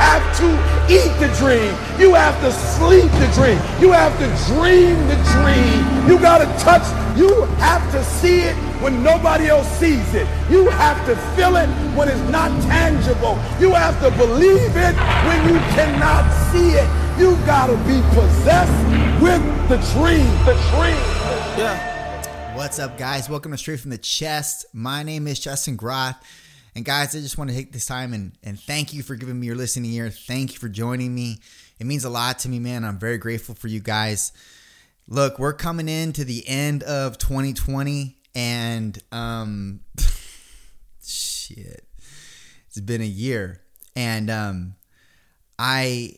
have to eat the dream. You have to sleep the dream. You have to dream the dream. You got to touch. You have to see it when nobody else sees it. You have to feel it when it's not tangible. You have to believe it when you cannot see it. You got to be possessed with the dream. The dream. Yeah. What's up, guys? Welcome to Straight from the Chest. My name is Justin Groth. And guys, I just want to take this time and, and thank you for giving me your listening ear. Thank you for joining me. It means a lot to me, man. I'm very grateful for you guys. Look, we're coming into the end of 2020 and um shit. It's been a year. And um I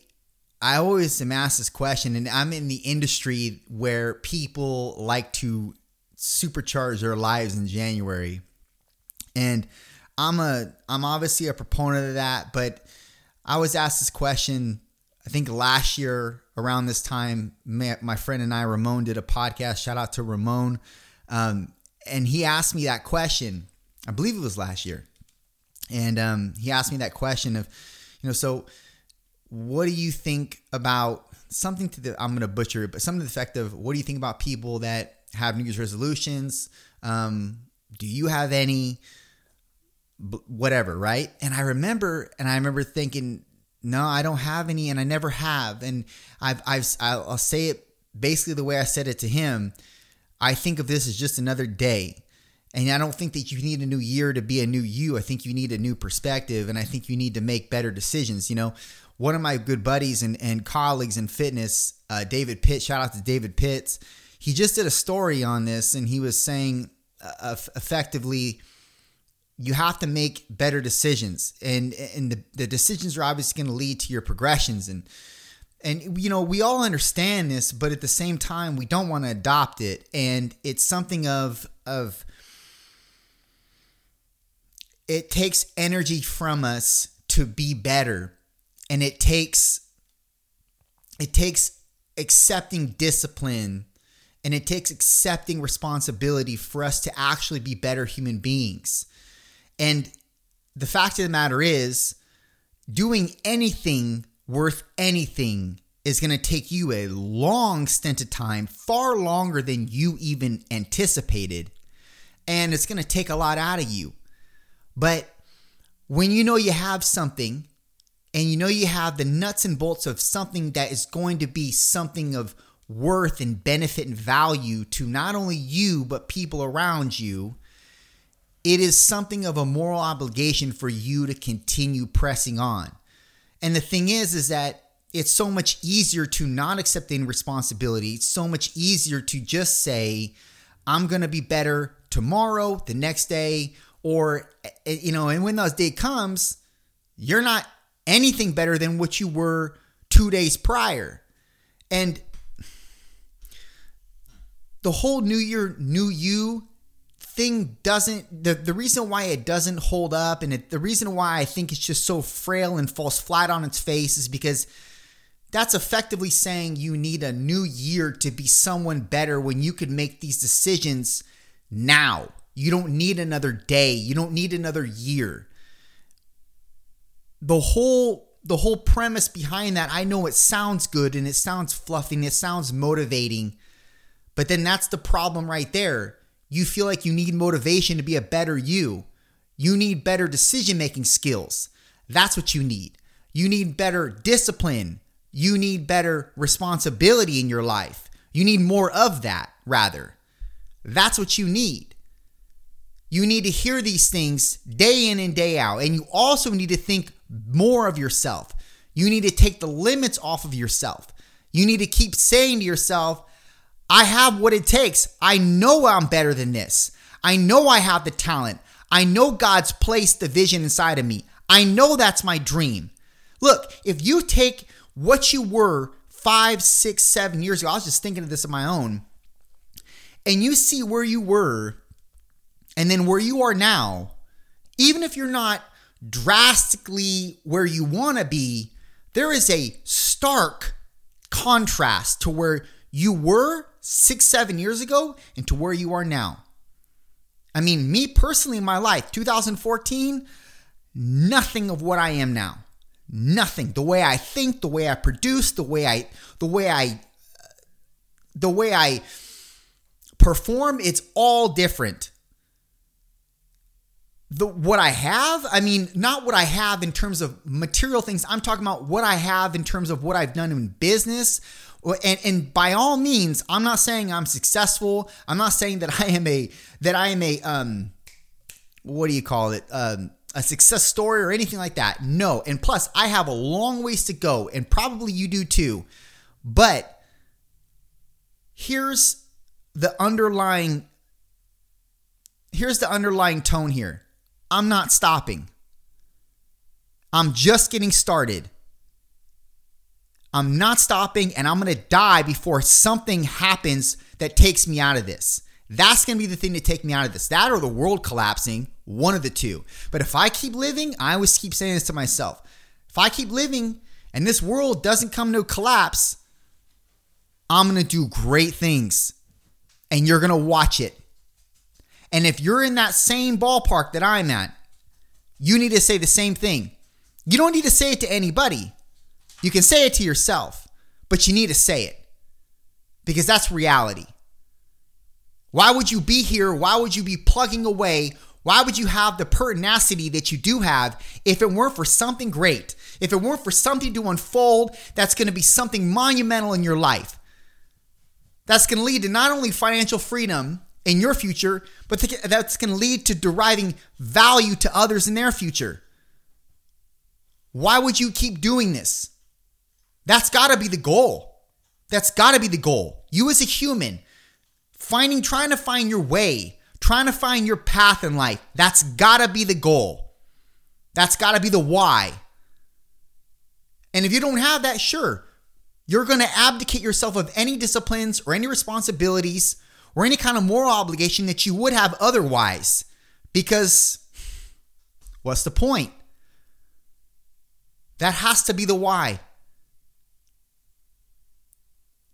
I always am asked this question, and I'm in the industry where people like to supercharge their lives in January. And I'm a I'm obviously a proponent of that, but I was asked this question I think last year around this time. My friend and I, Ramon, did a podcast. Shout out to Ramon, um, and he asked me that question. I believe it was last year, and um, he asked me that question of, you know, so what do you think about something to the I'm going to butcher it, but something to the effect of what do you think about people that have New Year's resolutions? Um, do you have any? Whatever, right? And I remember, and I remember thinking, no, I don't have any, and I never have. And I've, I've, I'll say it basically the way I said it to him. I think of this as just another day. And I don't think that you need a new year to be a new you. I think you need a new perspective, and I think you need to make better decisions. You know, one of my good buddies and, and colleagues in fitness, uh, David Pitt, shout out to David Pitts, he just did a story on this, and he was saying uh, effectively, you have to make better decisions. And and the, the decisions are obviously going to lead to your progressions. And and you know we all understand this but at the same time we don't want to adopt it. And it's something of of it takes energy from us to be better. And it takes it takes accepting discipline and it takes accepting responsibility for us to actually be better human beings and the fact of the matter is, doing anything worth anything is going to take you a long stint of time, far longer than you even anticipated. And it's going to take a lot out of you. But when you know you have something and you know you have the nuts and bolts of something that is going to be something of worth and benefit and value to not only you, but people around you, it is something of a moral obligation for you to continue pressing on. And the thing is, is that it's so much easier to not accept any responsibility. It's so much easier to just say, I'm going to be better tomorrow, the next day, or, eh, you know, and when that day comes, you're not anything better than what you were two days prior. And the whole new year, new you thing doesn't the, the reason why it doesn't hold up and it, the reason why I think it's just so frail and falls flat on its face is because that's effectively saying you need a new year to be someone better when you could make these decisions now. You don't need another day. You don't need another year. The whole the whole premise behind that, I know it sounds good and it sounds fluffy and it sounds motivating, but then that's the problem right there you feel like you need motivation to be a better you. You need better decision making skills. That's what you need. You need better discipline. You need better responsibility in your life. You need more of that, rather. That's what you need. You need to hear these things day in and day out. And you also need to think more of yourself. You need to take the limits off of yourself. You need to keep saying to yourself, I have what it takes. I know I'm better than this. I know I have the talent. I know God's placed the vision inside of me. I know that's my dream. Look, if you take what you were five, six, seven years ago, I was just thinking of this on my own, and you see where you were and then where you are now, even if you're not drastically where you want to be, there is a stark contrast to where you were six, seven years ago and to where you are now. I mean, me personally in my life, 2014, nothing of what I am now. Nothing. The way I think, the way I produce, the way I the way I the way I perform, it's all different. The what I have, I mean, not what I have in terms of material things. I'm talking about what I have in terms of what I've done in business. And, and by all means, I'm not saying I'm successful. I'm not saying that I am a that I am a um what do you call it? Um a success story or anything like that. No. And plus, I have a long ways to go, and probably you do too. But here's the underlying here's the underlying tone here. I'm not stopping. I'm just getting started. I'm not stopping and I'm going to die before something happens that takes me out of this. That's going to be the thing to take me out of this. That or the world collapsing, one of the two. But if I keep living, I always keep saying this to myself. If I keep living and this world doesn't come to collapse, I'm going to do great things and you're going to watch it. And if you're in that same ballpark that I'm at, you need to say the same thing. You don't need to say it to anybody. You can say it to yourself, but you need to say it because that's reality. Why would you be here? Why would you be plugging away? Why would you have the pertinacity that you do have if it weren't for something great? If it weren't for something to unfold that's going to be something monumental in your life? That's going to lead to not only financial freedom in your future, but that's going to lead to deriving value to others in their future. Why would you keep doing this? That's got to be the goal. That's got to be the goal. You as a human, finding, trying to find your way, trying to find your path in life, that's got to be the goal. That's got to be the why. And if you don't have that, sure, you're going to abdicate yourself of any disciplines or any responsibilities or any kind of moral obligation that you would have otherwise. Because what's the point? That has to be the why.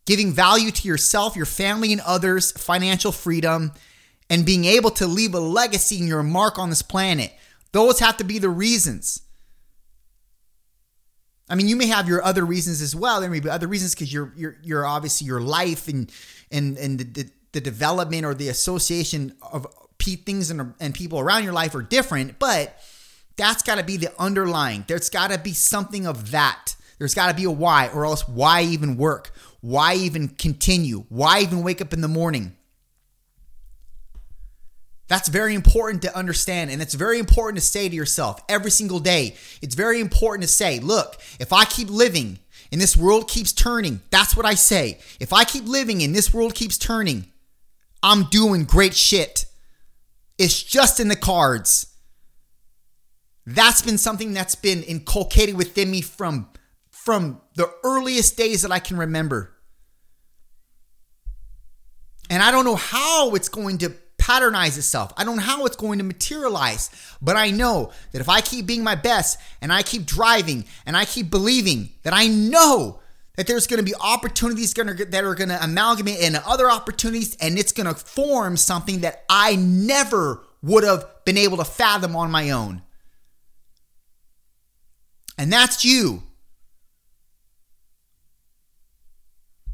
Giving value to yourself, your family, and others, financial freedom, and being able to leave a legacy and your mark on this planet. Those have to be the reasons. I mean, you may have your other reasons as well. There may be other reasons because you're you're you're obviously your life and and and the, the, the development or the association of things and, and people around your life are different, but that's got to be the underlying. There's got to be something of that. There's got to be a why, or else why even work? Why even continue? Why even wake up in the morning? That's very important to understand. And it's very important to say to yourself every single day. It's very important to say, look, if I keep living and this world keeps turning, that's what I say. If I keep living and this world keeps turning, I'm doing great shit. It's just in the cards. That's been something that's been inculcated within me from, from the earliest days that I can remember. And I don't know how it's going to patternize itself. I don't know how it's going to materialize, but I know that if I keep being my best and I keep driving and I keep believing that I know that there's going to be opportunities that are going to amalgamate into other opportunities and it's going to form something that I never would have been able to fathom on my own. And that's you.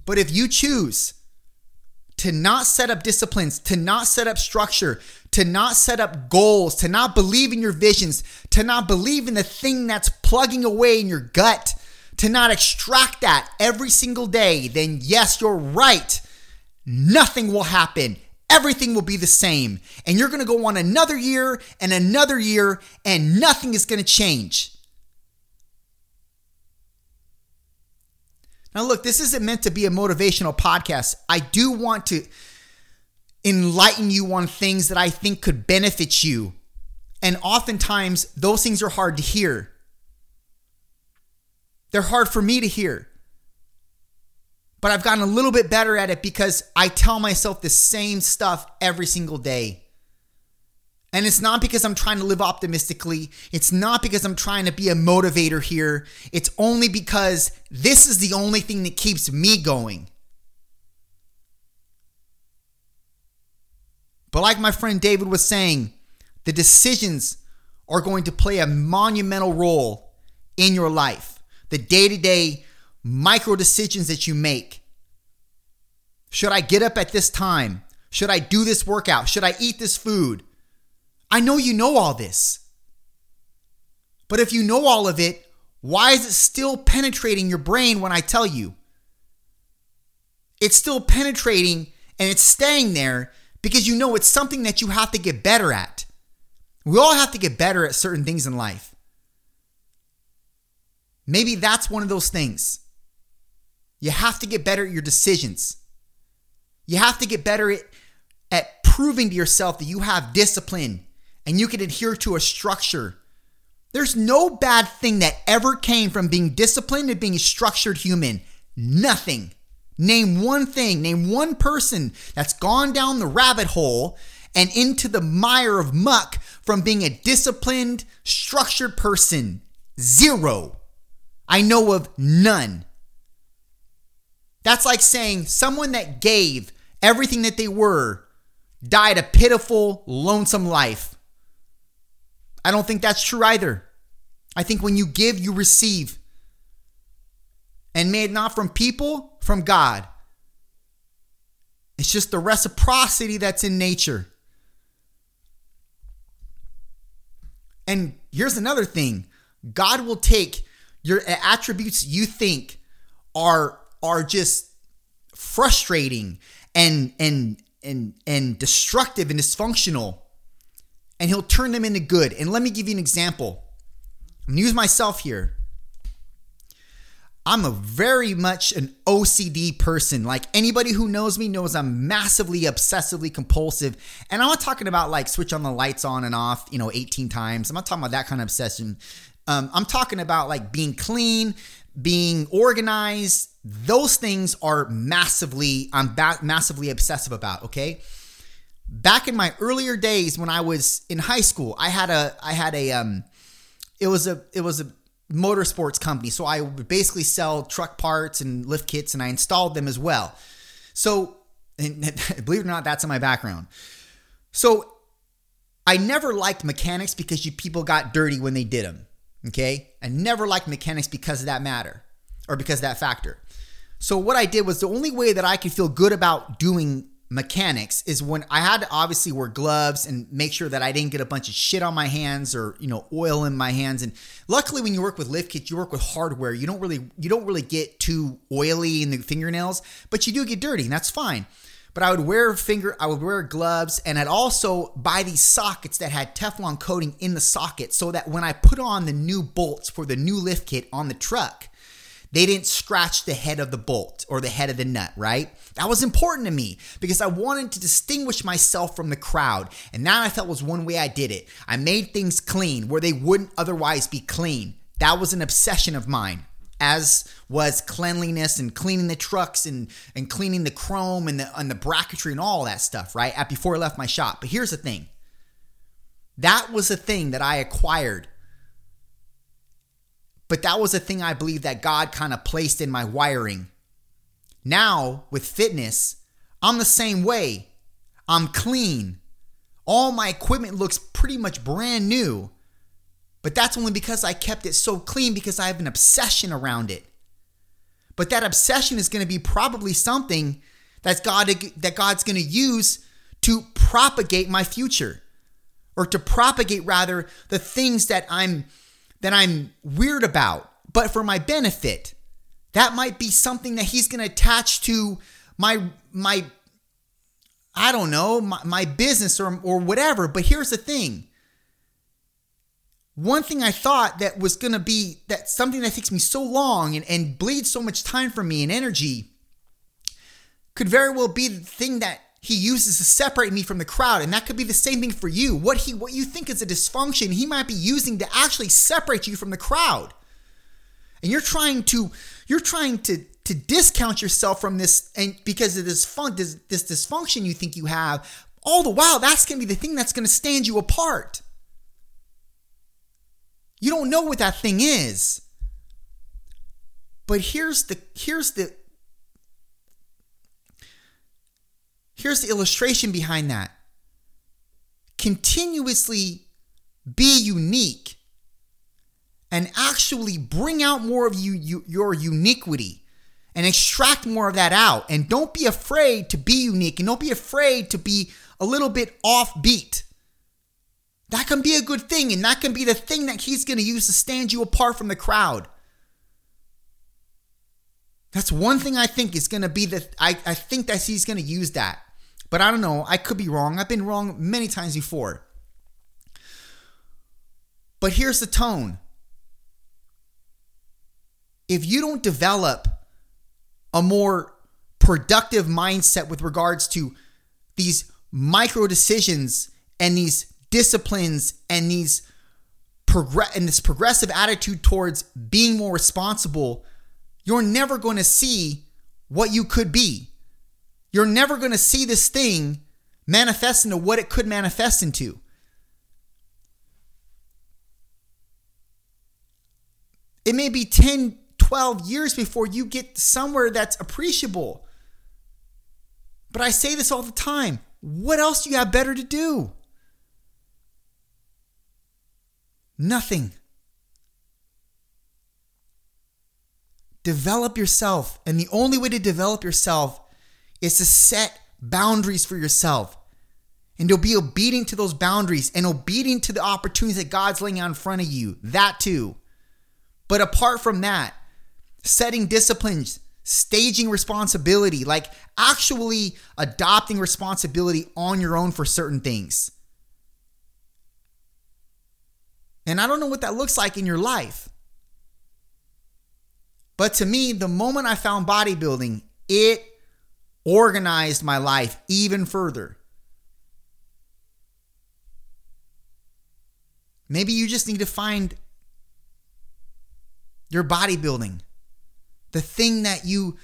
But if you choose to not set up disciplines, to not set up structure, to not set up goals, to not believe in your visions, to not believe in the thing that's plugging away in your gut, to not extract that every single day, then yes, you're right. Nothing will happen. Everything will be the same. And you're going to go on another year and another year, and nothing is going to change. Now, look, this isn't meant to be a motivational podcast. I do want to enlighten you on things that I think could benefit you. And oftentimes, those things are hard to hear. They're hard for me to hear. But I've gotten a little bit better at it because I tell myself the same stuff every single day. And it's not because I'm trying to live optimistically. It's not because I'm trying to be a motivator here. It's only because this is the only thing that keeps me going. But like my friend David was saying, the decisions are going to play a monumental role in your life, the day to day micro decisions that you make. Should I get up at this time? Should I do this workout? Should I eat this food? I know you know all this. But if you know all of it, why is it still penetrating your brain when I tell you? It's still penetrating and it's staying there because you know it's something that you have to get better at. We all have to get better at certain things in life. Maybe that's one of those things. You have to get better at your decisions. You have to get better at, at proving to yourself that you have discipline and you can adhere to a structure. There's no bad thing that ever came from being disciplined and being a structured human. Nothing. Name one thing, name one person that's gone down the rabbit hole and into the mire of muck from being a disciplined, structured person. Zero. I know of none. That's like saying someone that gave everything that they were died a pitiful, lonesome life. I don't think that's true either. I think when you give, you receive. And may it not from people, from God. It's just the reciprocity that's in nature. And here's another thing God will take your attributes you think are are just frustrating and and and and destructive and dysfunctional and he'll turn them into good. And let me give you an example. I'm gonna use myself here. I'm a very much an OCD person. Like anybody who knows me knows I'm massively obsessively compulsive. And I'm not talking about like switch on the lights on and off, you know, 18 times. I'm not talking about that kind of obsession. Um, I'm talking about like being clean, being organized. Those things are massively, I'm ba- massively obsessive about. Okay. Back in my earlier days when I was in high school, I had a, I had a, um, it was a, it was a motorsports company. So I would basically sell truck parts and lift kits and I installed them as well. So, believe it or not, that's in my background. So I never liked mechanics because you people got dirty when they did them. Okay. I never liked mechanics because of that matter or because of that factor. So what I did was the only way that I could feel good about doing mechanics is when I had to obviously wear gloves and make sure that I didn't get a bunch of shit on my hands or you know oil in my hands. And luckily when you work with lift kits you work with hardware. You don't really you don't really get too oily in the fingernails but you do get dirty and that's fine. But I would wear finger I would wear gloves and I'd also buy these sockets that had Teflon coating in the socket so that when I put on the new bolts for the new lift kit on the truck they didn't scratch the head of the bolt or the head of the nut, right? That was important to me because I wanted to distinguish myself from the crowd. And that I felt was one way I did it. I made things clean where they wouldn't otherwise be clean. That was an obsession of mine as was cleanliness and cleaning the trucks and, and cleaning the chrome and the, and the bracketry and all that stuff, right? At before I left my shop. But here's the thing. That was a thing that I acquired. But that was a thing I believe that God kind of placed in my wiring. Now, with fitness, I'm the same way. I'm clean. All my equipment looks pretty much brand new. But that's only because I kept it so clean because I have an obsession around it. But that obsession is going to be probably something that's God that God's going to use to propagate my future or to propagate rather the things that I'm that I'm weird about, but for my benefit. That might be something that he's going to attach to my my I don't know, my, my business or or whatever, but here's the thing one thing I thought that was to be that something that takes me so long and, and bleeds so much time from me and energy could very well be the thing that he uses to separate me from the crowd and that could be the same thing for you. What he what you think is a dysfunction he might be using to actually separate you from the crowd. And you're trying to you're trying to to discount yourself from this and because of this fun this, this dysfunction you think you have all the while that's going to be the thing that's going to stand you apart. You don't know what that thing is. But here's the here's the here's the illustration behind that. Continuously be unique and actually bring out more of you, you your uniquity and extract more of that out. And don't be afraid to be unique and don't be afraid to be a little bit offbeat. That can be a good thing, and that can be the thing that he's going to use to stand you apart from the crowd. That's one thing I think is going to be the. I, I think that he's going to use that. But I don't know. I could be wrong. I've been wrong many times before. But here's the tone if you don't develop a more productive mindset with regards to these micro decisions and these disciplines and these progress and this progressive attitude towards being more responsible, you're never going to see what you could be. You're never going to see this thing manifest into what it could manifest into. It may be 10, 12 years before you get somewhere that's appreciable. But I say this all the time. What else do you have better to do? Nothing. Develop yourself. And the only way to develop yourself is to set boundaries for yourself and to be obedient to those boundaries and obedient to the opportunities that God's laying out in front of you. That too. But apart from that, setting disciplines, staging responsibility, like actually adopting responsibility on your own for certain things. And I don't know what that looks like in your life. But to me, the moment I found bodybuilding, it organized my life even further. Maybe you just need to find your bodybuilding the thing that you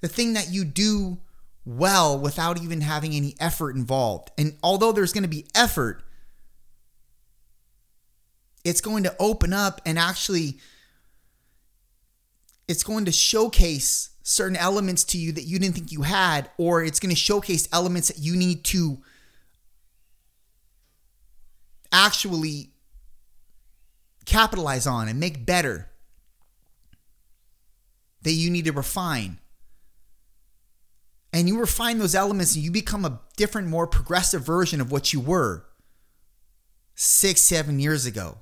the thing that you do well without even having any effort involved. And although there's going to be effort, it's going to open up and actually it's going to showcase certain elements to you that you didn't think you had or it's going to showcase elements that you need to actually capitalize on and make better that you need to refine. And you refine those elements and you become a different, more progressive version of what you were six, seven years ago.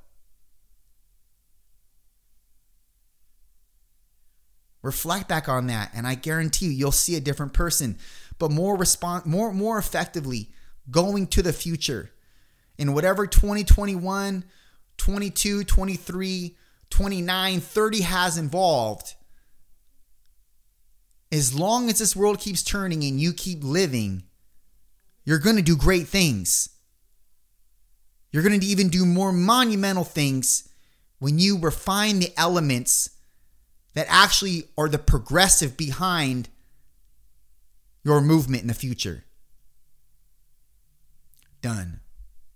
Reflect back on that, and I guarantee you, you'll see a different person, but more respond, more more effectively going to the future in whatever 2021, 22, 23, 29, 30 has involved as long as this world keeps turning and you keep living, you're going to do great things. You're going to even do more monumental things when you refine the elements that actually are the progressive behind your movement in the future. Done.